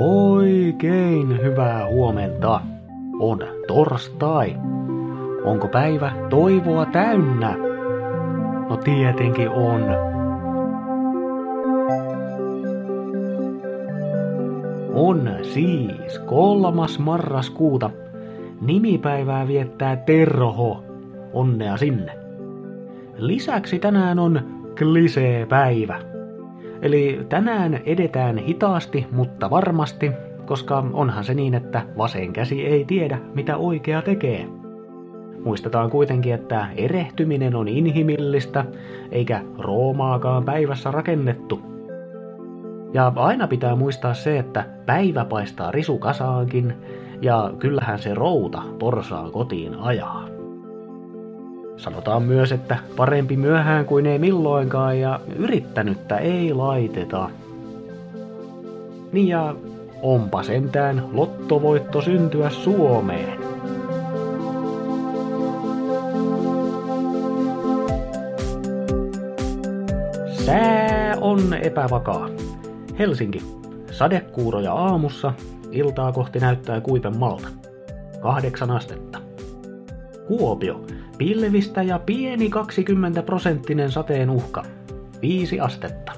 Oikein hyvää huomenta. On torstai. Onko päivä toivoa täynnä? No tietenkin on. On siis kolmas marraskuuta. Nimipäivää viettää Terho. Onnea sinne. Lisäksi tänään on klisee-päivä. Eli tänään edetään hitaasti, mutta varmasti, koska onhan se niin, että vasen käsi ei tiedä, mitä oikea tekee. Muistetaan kuitenkin, että erehtyminen on inhimillistä, eikä Roomaakaan päivässä rakennettu. Ja aina pitää muistaa se, että päivä paistaa risukasaankin, ja kyllähän se routa porsaan kotiin ajaa. Sanotaan myös, että parempi myöhään kuin ei milloinkaan ja yrittänyttä ei laiteta. Niin ja onpa sentään lottovoitto syntyä Suomeen. Sää on epävakaa. Helsinki. Sadekuuroja aamussa, iltaa kohti näyttää kuivemmalta. Kahdeksan astetta. Kuopio. Pilvistä ja pieni 20 prosenttinen sateen uhka. 5 astetta.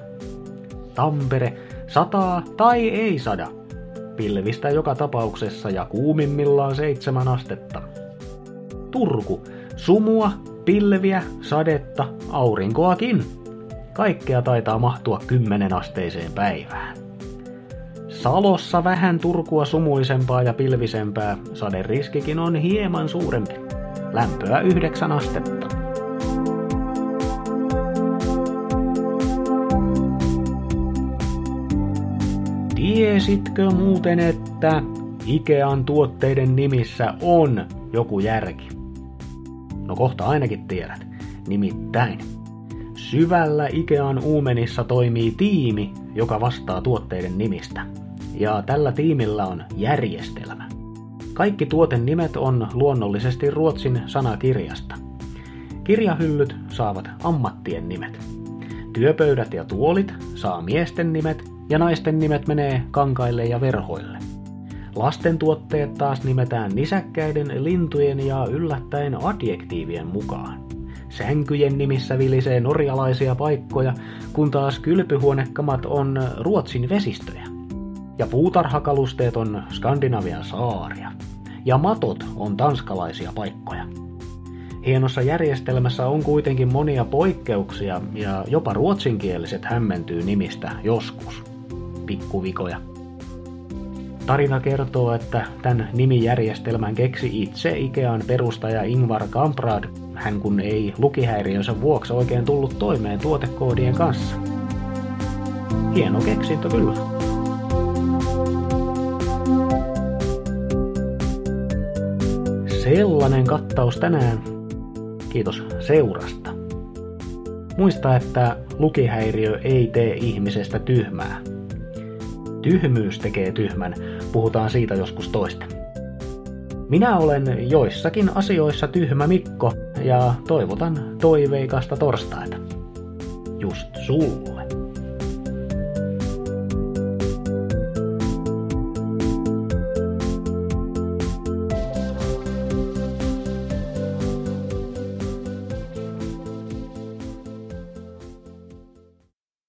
Tampere. Sataa tai ei sada. Pilvistä joka tapauksessa ja kuumimmillaan 7 astetta. Turku. Sumua, pilviä, sadetta, aurinkoakin. Kaikkea taitaa mahtua 10 asteiseen päivään. Salossa vähän Turkua sumuisempaa ja pilvisempää, saderiskikin on hieman suurempi. Lämpöä 9 astetta. Tiesitkö muuten, että Ikean tuotteiden nimissä on joku järki? No kohta ainakin tiedät. Nimittäin syvällä Ikean uumenissa toimii tiimi, joka vastaa tuotteiden nimistä. Ja tällä tiimillä on järjestelmä. Kaikki tuoten nimet on luonnollisesti Ruotsin sanakirjasta. Kirjahyllyt saavat ammattien nimet. Työpöydät ja tuolit saa miesten nimet ja naisten nimet menee kankaille ja verhoille. Lasten tuotteet taas nimetään nisäkkäiden, lintujen ja yllättäen adjektiivien mukaan. Sänkyjen nimissä vilisee norjalaisia paikkoja, kun taas kylpyhuonekamat on Ruotsin vesistöjä. Ja puutarhakalusteet on Skandinavian saaria. Ja matot on tanskalaisia paikkoja. Hienossa järjestelmässä on kuitenkin monia poikkeuksia ja jopa ruotsinkieliset hämmentyy nimistä joskus. Pikkuvikoja. Tarina kertoo, että tämän nimijärjestelmän keksi itse Ikean perustaja Ingvar Kamprad, hän kun ei lukihäiriönsä vuoksi oikein tullut toimeen tuotekoodien kanssa. Hieno keksintö kyllä. Sellainen kattaus tänään. Kiitos seurasta. Muista, että lukihäiriö ei tee ihmisestä tyhmää. Tyhmyys tekee tyhmän, puhutaan siitä joskus toista. Minä olen joissakin asioissa tyhmä Mikko ja toivotan toiveikasta torstaita. Just sulle.